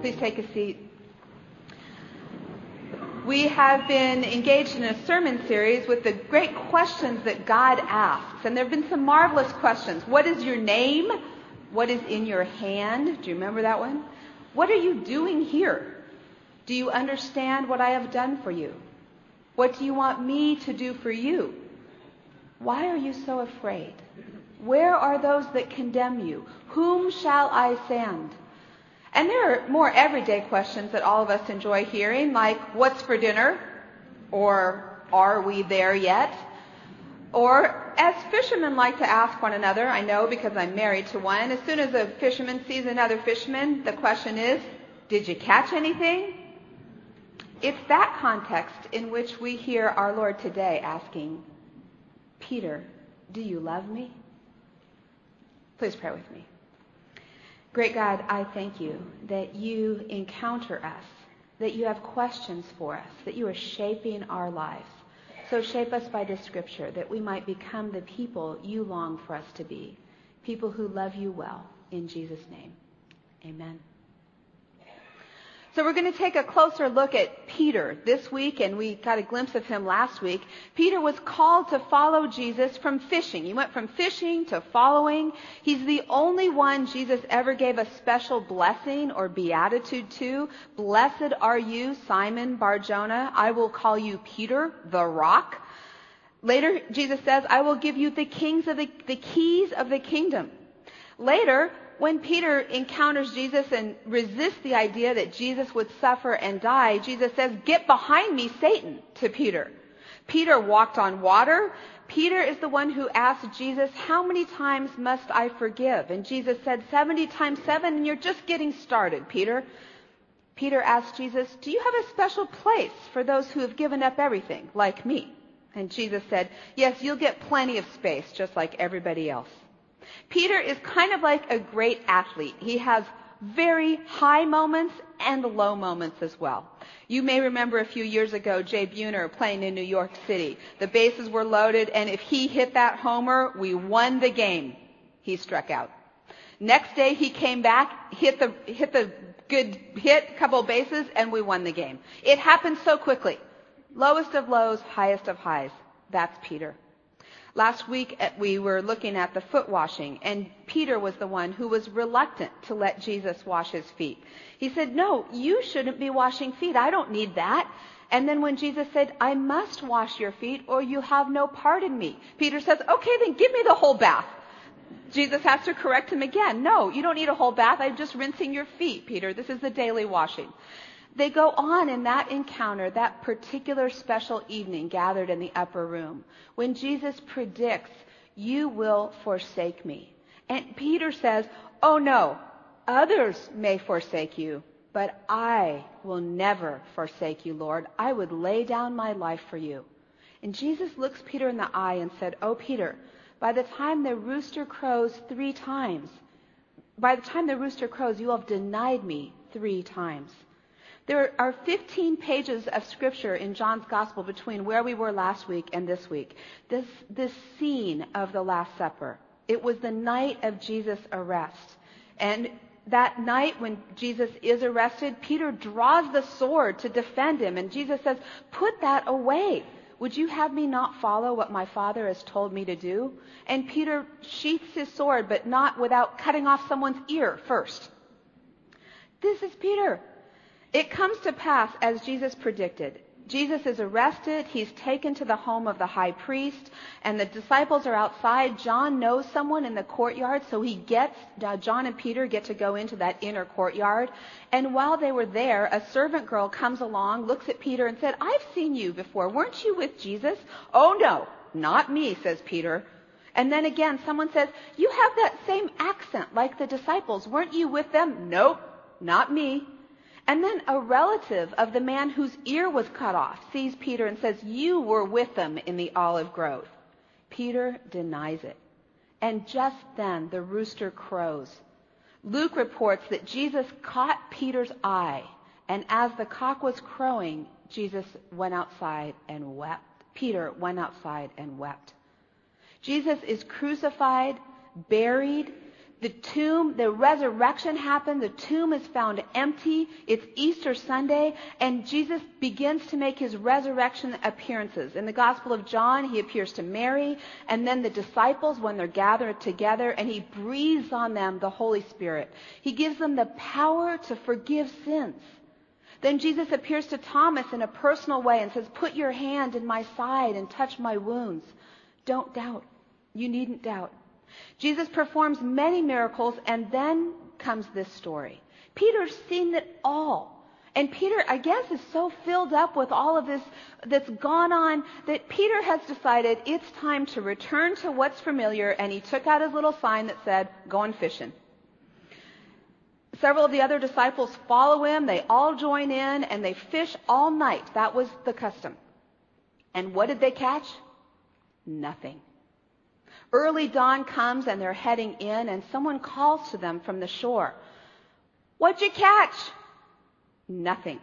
Please take a seat. We have been engaged in a sermon series with the great questions that God asks. And there have been some marvelous questions. What is your name? What is in your hand? Do you remember that one? What are you doing here? Do you understand what I have done for you? What do you want me to do for you? Why are you so afraid? Where are those that condemn you? Whom shall I send? And there are more everyday questions that all of us enjoy hearing, like, what's for dinner? Or, are we there yet? Or, as fishermen like to ask one another, I know because I'm married to one, as soon as a fisherman sees another fisherman, the question is, did you catch anything? It's that context in which we hear our Lord today asking, Peter, do you love me? Please pray with me. Great God, I thank you that you encounter us, that you have questions for us, that you are shaping our lives. So shape us by this scripture that we might become the people you long for us to be, people who love you well. In Jesus' name, amen. So we're going to take a closer look at Peter this week, and we got a glimpse of him last week. Peter was called to follow Jesus from fishing. He went from fishing to following. He's the only one Jesus ever gave a special blessing or beatitude to. Blessed are you, Simon Barjona. I will call you Peter, the rock. Later, Jesus says, I will give you the kings of the, the keys of the kingdom. Later, when Peter encounters Jesus and resists the idea that Jesus would suffer and die, Jesus says, Get behind me, Satan, to Peter. Peter walked on water. Peter is the one who asked Jesus, How many times must I forgive? And Jesus said, 70 times 7, and you're just getting started, Peter. Peter asked Jesus, Do you have a special place for those who have given up everything, like me? And Jesus said, Yes, you'll get plenty of space, just like everybody else. Peter is kind of like a great athlete. He has very high moments and low moments as well. You may remember a few years ago Jay Buhner playing in New York City. The bases were loaded, and if he hit that homer, we won the game. He struck out. Next day he came back, hit the hit the good hit, couple bases, and we won the game. It happened so quickly. Lowest of lows, highest of highs. That's Peter. Last week we were looking at the foot washing, and Peter was the one who was reluctant to let Jesus wash his feet. He said, No, you shouldn't be washing feet. I don't need that. And then when Jesus said, I must wash your feet or you have no part in me, Peter says, Okay, then give me the whole bath. Jesus has to correct him again. No, you don't need a whole bath. I'm just rinsing your feet, Peter. This is the daily washing. They go on in that encounter, that particular special evening gathered in the upper room, when Jesus predicts, You will forsake me. And Peter says, Oh no, others may forsake you, but I will never forsake you, Lord. I would lay down my life for you. And Jesus looks Peter in the eye and said, Oh, Peter, by the time the rooster crows three times, by the time the rooster crows, you will have denied me three times. There are 15 pages of scripture in John's gospel between where we were last week and this week. This, this scene of the Last Supper. It was the night of Jesus' arrest. And that night when Jesus is arrested, Peter draws the sword to defend him. And Jesus says, Put that away. Would you have me not follow what my Father has told me to do? And Peter sheaths his sword, but not without cutting off someone's ear first. This is Peter. It comes to pass as Jesus predicted. Jesus is arrested. He's taken to the home of the high priest, and the disciples are outside. John knows someone in the courtyard, so he gets, uh, John and Peter get to go into that inner courtyard. And while they were there, a servant girl comes along, looks at Peter, and said, I've seen you before. Weren't you with Jesus? Oh, no, not me, says Peter. And then again, someone says, You have that same accent like the disciples. Weren't you with them? Nope, not me. And then a relative of the man whose ear was cut off sees Peter and says, You were with them in the olive grove. Peter denies it. And just then the rooster crows. Luke reports that Jesus caught Peter's eye, and as the cock was crowing, Jesus went outside and wept. Peter went outside and wept. Jesus is crucified, buried, the tomb, the resurrection happened. The tomb is found empty. It's Easter Sunday, and Jesus begins to make his resurrection appearances. In the Gospel of John, he appears to Mary, and then the disciples when they're gathered together, and he breathes on them the Holy Spirit. He gives them the power to forgive sins. Then Jesus appears to Thomas in a personal way and says, Put your hand in my side and touch my wounds. Don't doubt. You needn't doubt. Jesus performs many miracles, and then comes this story. Peter's seen it all. And Peter, I guess, is so filled up with all of this that's gone on that Peter has decided it's time to return to what's familiar, and he took out his little sign that said, Going fishing. Several of the other disciples follow him. They all join in, and they fish all night. That was the custom. And what did they catch? Nothing. Early dawn comes and they're heading in, and someone calls to them from the shore. What'd you catch? Nothing.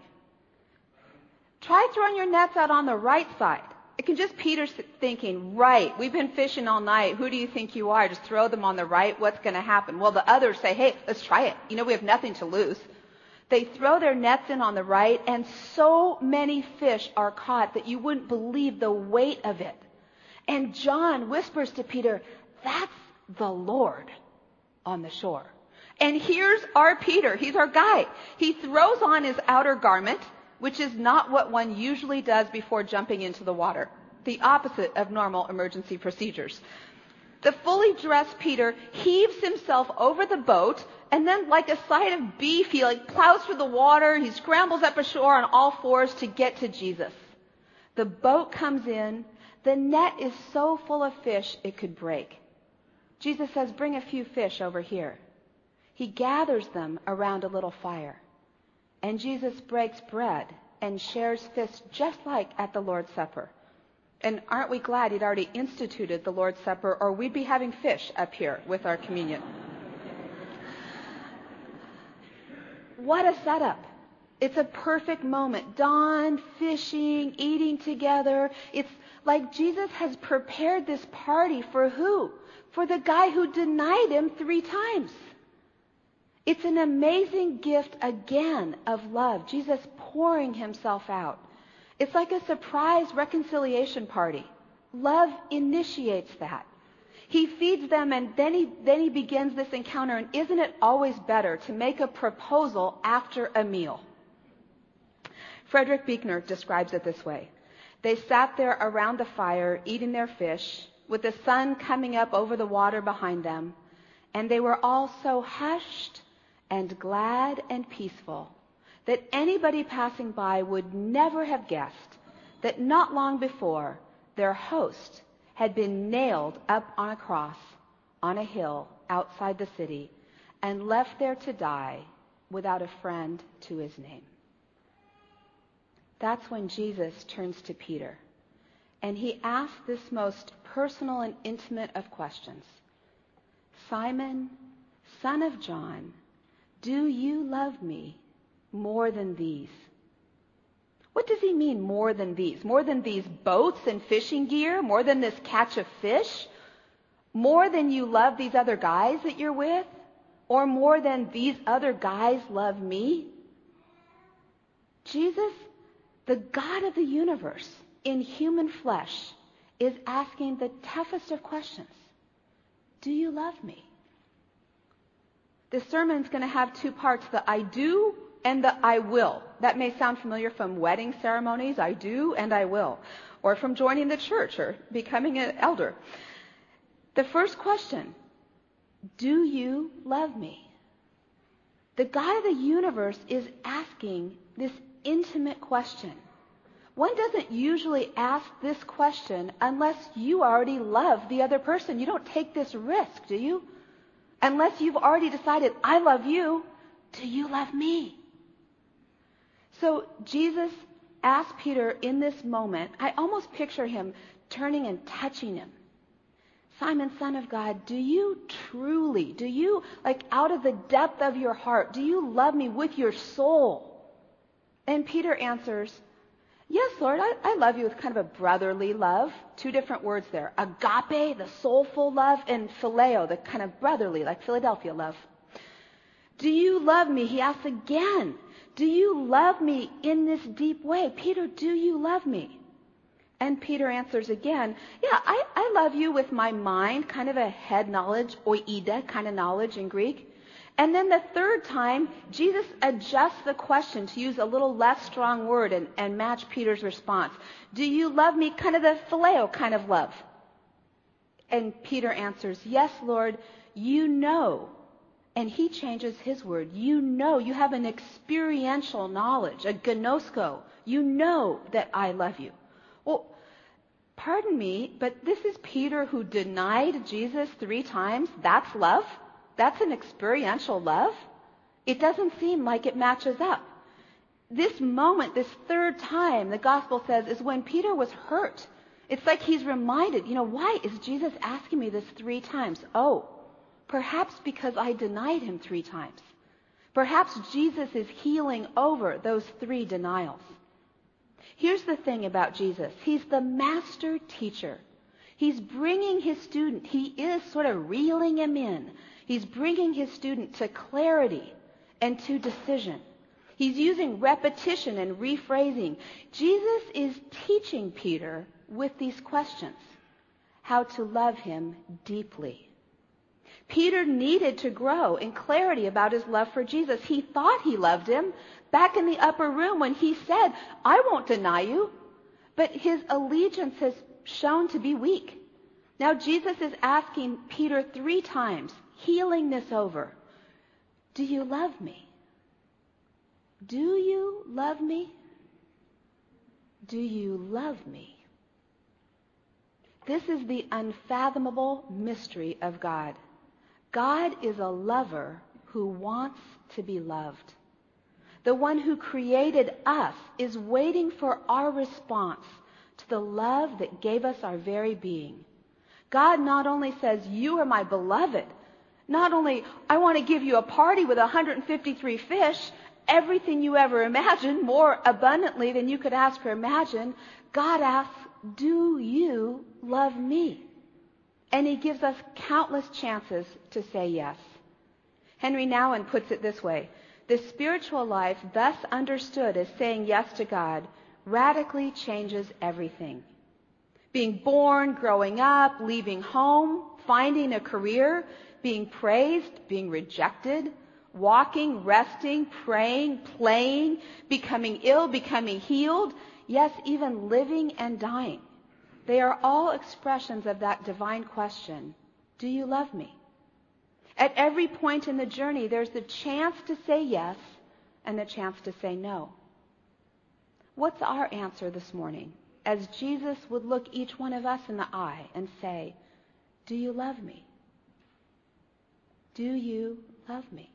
Try throwing your nets out on the right side. It can just Peter thinking, right, we've been fishing all night. Who do you think you are? Just throw them on the right. What's going to happen? Well, the others say, hey, let's try it. You know, we have nothing to lose. They throw their nets in on the right, and so many fish are caught that you wouldn't believe the weight of it. And John whispers to Peter, That's the Lord on the shore. And here's our Peter. He's our guy. He throws on his outer garment, which is not what one usually does before jumping into the water. The opposite of normal emergency procedures. The fully dressed Peter heaves himself over the boat, and then, like a side of beef, he like plows through the water. He scrambles up ashore on all fours to get to Jesus. The boat comes in. The net is so full of fish it could break. Jesus says, Bring a few fish over here. He gathers them around a little fire. And Jesus breaks bread and shares fish just like at the Lord's Supper. And aren't we glad he'd already instituted the Lord's Supper, or we'd be having fish up here with our communion? what a setup. It's a perfect moment. Dawn, fishing, eating together. It's like Jesus has prepared this party for who? For the guy who denied him three times. It's an amazing gift again of love. Jesus pouring himself out. It's like a surprise reconciliation party. Love initiates that. He feeds them and then he, then he begins this encounter. And isn't it always better to make a proposal after a meal? Frederick Buechner describes it this way. They sat there around the fire, eating their fish, with the sun coming up over the water behind them, and they were all so hushed and glad and peaceful that anybody passing by would never have guessed that not long before their host had been nailed up on a cross on a hill outside the city and left there to die without a friend to his name. That's when Jesus turns to Peter. And he asks this most personal and intimate of questions Simon, son of John, do you love me more than these? What does he mean, more than these? More than these boats and fishing gear? More than this catch of fish? More than you love these other guys that you're with? Or more than these other guys love me? Jesus the God of the universe in human flesh is asking the toughest of questions Do you love me? This sermon is going to have two parts the I do and the I will. That may sound familiar from wedding ceremonies I do and I will, or from joining the church or becoming an elder. The first question Do you love me? The God of the universe is asking this intimate question. One doesn't usually ask this question unless you already love the other person. You don't take this risk, do you? Unless you've already decided, I love you, do you love me? So Jesus asked Peter in this moment, I almost picture him turning and touching him. Simon, son of God, do you truly, do you, like out of the depth of your heart, do you love me with your soul? And Peter answers, Yes, Lord, I, I love you with kind of a brotherly love. Two different words there. Agape, the soulful love, and phileo, the kind of brotherly, like Philadelphia love. Do you love me? He asks again. Do you love me in this deep way? Peter, do you love me? And Peter answers again, Yeah, I, I love you with my mind, kind of a head knowledge, oida kind of knowledge in Greek. And then the third time, Jesus adjusts the question to use a little less strong word and, and match Peter's response. Do you love me? Kind of the phileo kind of love. And Peter answers, Yes, Lord, you know. And he changes his word. You know, you have an experiential knowledge, a gnosko. You know that I love you. Well, pardon me, but this is Peter who denied Jesus three times. That's love? That's an experiential love? It doesn't seem like it matches up. This moment, this third time, the gospel says, is when Peter was hurt. It's like he's reminded, you know, why is Jesus asking me this three times? Oh, perhaps because I denied him three times. Perhaps Jesus is healing over those three denials. Here's the thing about Jesus. He's the master teacher. He's bringing his student, he is sort of reeling him in He's bringing his student to clarity and to decision. He's using repetition and rephrasing. Jesus is teaching Peter with these questions how to love him deeply. Peter needed to grow in clarity about his love for Jesus. He thought he loved him back in the upper room when he said, I won't deny you. But his allegiance has shown to be weak. Now Jesus is asking Peter three times, healing this over. Do you love me? Do you love me? Do you love me? This is the unfathomable mystery of God. God is a lover who wants to be loved. The one who created us is waiting for our response to the love that gave us our very being. God not only says, You are my beloved, not only, I want to give you a party with 153 fish, everything you ever imagined, more abundantly than you could ask or imagine. God asks, Do you love me? And he gives us countless chances to say yes. Henry Nouwen puts it this way The spiritual life, thus understood as saying yes to God, radically changes everything. Being born, growing up, leaving home, finding a career, being praised, being rejected, walking, resting, praying, playing, becoming ill, becoming healed, yes, even living and dying. They are all expressions of that divine question Do you love me? At every point in the journey, there's the chance to say yes and the chance to say no. What's our answer this morning? As Jesus would look each one of us in the eye and say, Do you love me? Do you love me?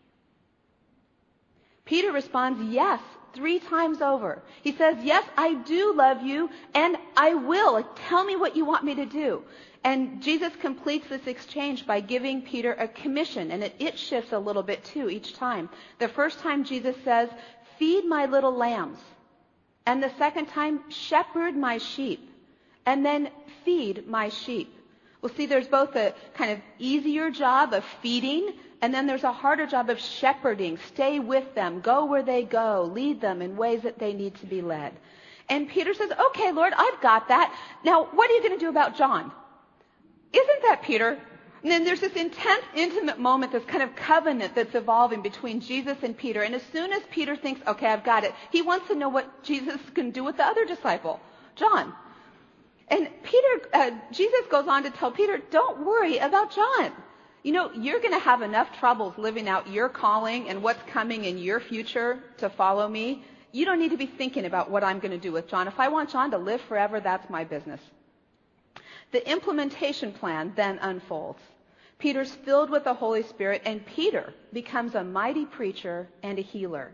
Peter responds, Yes, three times over. He says, Yes, I do love you, and I will. Tell me what you want me to do. And Jesus completes this exchange by giving Peter a commission, and it, it shifts a little bit too each time. The first time Jesus says, Feed my little lambs. And the second time, shepherd my sheep. And then feed my sheep. Well, see, there's both a kind of easier job of feeding, and then there's a harder job of shepherding. Stay with them, go where they go, lead them in ways that they need to be led. And Peter says, Okay, Lord, I've got that. Now, what are you going to do about John? Isn't that Peter? And then there's this intense, intimate moment, this kind of covenant that's evolving between Jesus and Peter. And as soon as Peter thinks, okay, I've got it, he wants to know what Jesus can do with the other disciple, John. And Peter, uh, Jesus goes on to tell Peter, don't worry about John. You know, you're going to have enough troubles living out your calling and what's coming in your future to follow me. You don't need to be thinking about what I'm going to do with John. If I want John to live forever, that's my business. The implementation plan then unfolds. Peter's filled with the Holy Spirit, and Peter becomes a mighty preacher and a healer.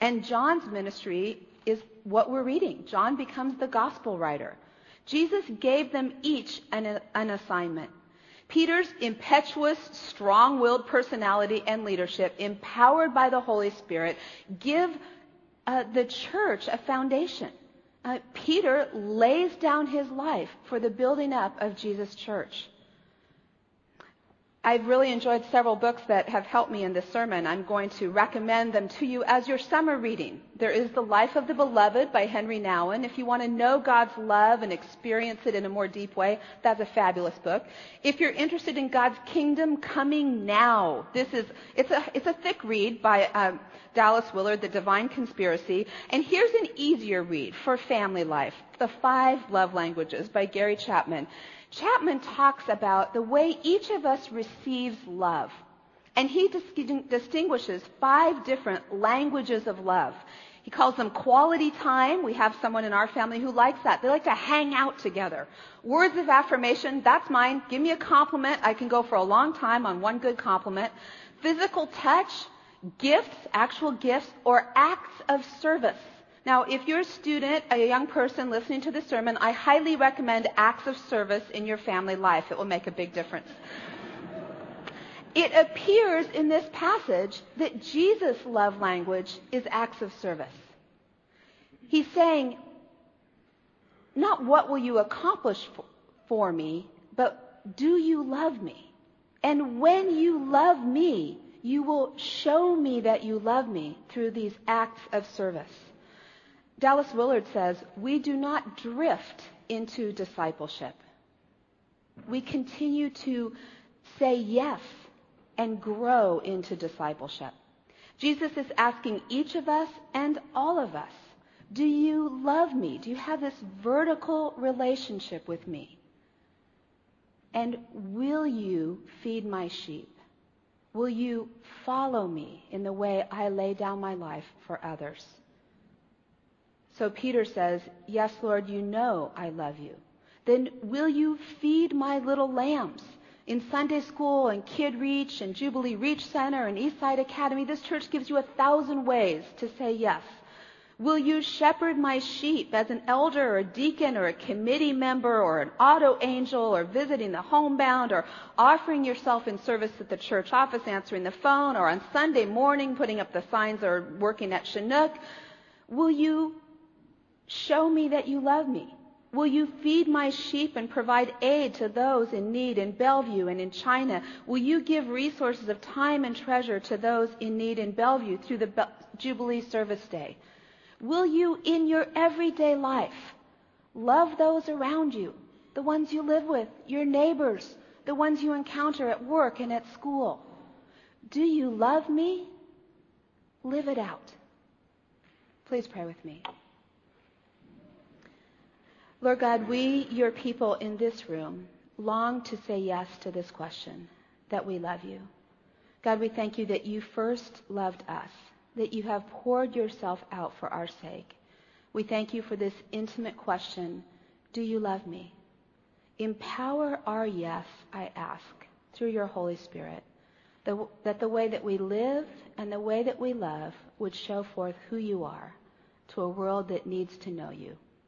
And John's ministry is what we're reading. John becomes the gospel writer. Jesus gave them each an, an assignment. Peter's impetuous, strong-willed personality and leadership, empowered by the Holy Spirit, give uh, the church a foundation. Uh, Peter lays down his life for the building up of Jesus' church. I've really enjoyed several books that have helped me in this sermon. I'm going to recommend them to you as your summer reading. There is The Life of the Beloved by Henry Nouwen. If you want to know God's love and experience it in a more deep way, that's a fabulous book. If you're interested in God's kingdom coming now, this is, it's a, it's a thick read by um, Dallas Willard, The Divine Conspiracy. And here's an easier read for family life. The Five Love Languages by Gary Chapman. Chapman talks about the way each of us receives love. And he dis- distinguishes five different languages of love. He calls them quality time. We have someone in our family who likes that. They like to hang out together. Words of affirmation, that's mine. Give me a compliment. I can go for a long time on one good compliment. Physical touch, gifts, actual gifts, or acts of service. Now, if you're a student, a young person listening to the sermon, I highly recommend acts of service in your family life. It will make a big difference. It appears in this passage that Jesus' love language is acts of service. He's saying, not what will you accomplish for me, but do you love me? And when you love me, you will show me that you love me through these acts of service. Dallas Willard says, we do not drift into discipleship. We continue to say yes and grow into discipleship. Jesus is asking each of us and all of us, do you love me? Do you have this vertical relationship with me? And will you feed my sheep? Will you follow me in the way I lay down my life for others? So Peter says, Yes, Lord, you know I love you. Then will you feed my little lambs? In Sunday school and Kid Reach and Jubilee Reach Center and Eastside Academy, this church gives you a thousand ways to say yes. Will you shepherd my sheep as an elder or a deacon or a committee member or an auto angel or visiting the homebound or offering yourself in service at the church office, answering the phone or on Sunday morning putting up the signs or working at Chinook? Will you Show me that you love me. Will you feed my sheep and provide aid to those in need in Bellevue and in China? Will you give resources of time and treasure to those in need in Bellevue through the Be- Jubilee Service Day? Will you, in your everyday life, love those around you, the ones you live with, your neighbors, the ones you encounter at work and at school? Do you love me? Live it out. Please pray with me. Lord God, we, your people in this room, long to say yes to this question that we love you. God, we thank you that you first loved us, that you have poured yourself out for our sake. We thank you for this intimate question Do you love me? Empower our yes, I ask, through your Holy Spirit, that the way that we live and the way that we love would show forth who you are to a world that needs to know you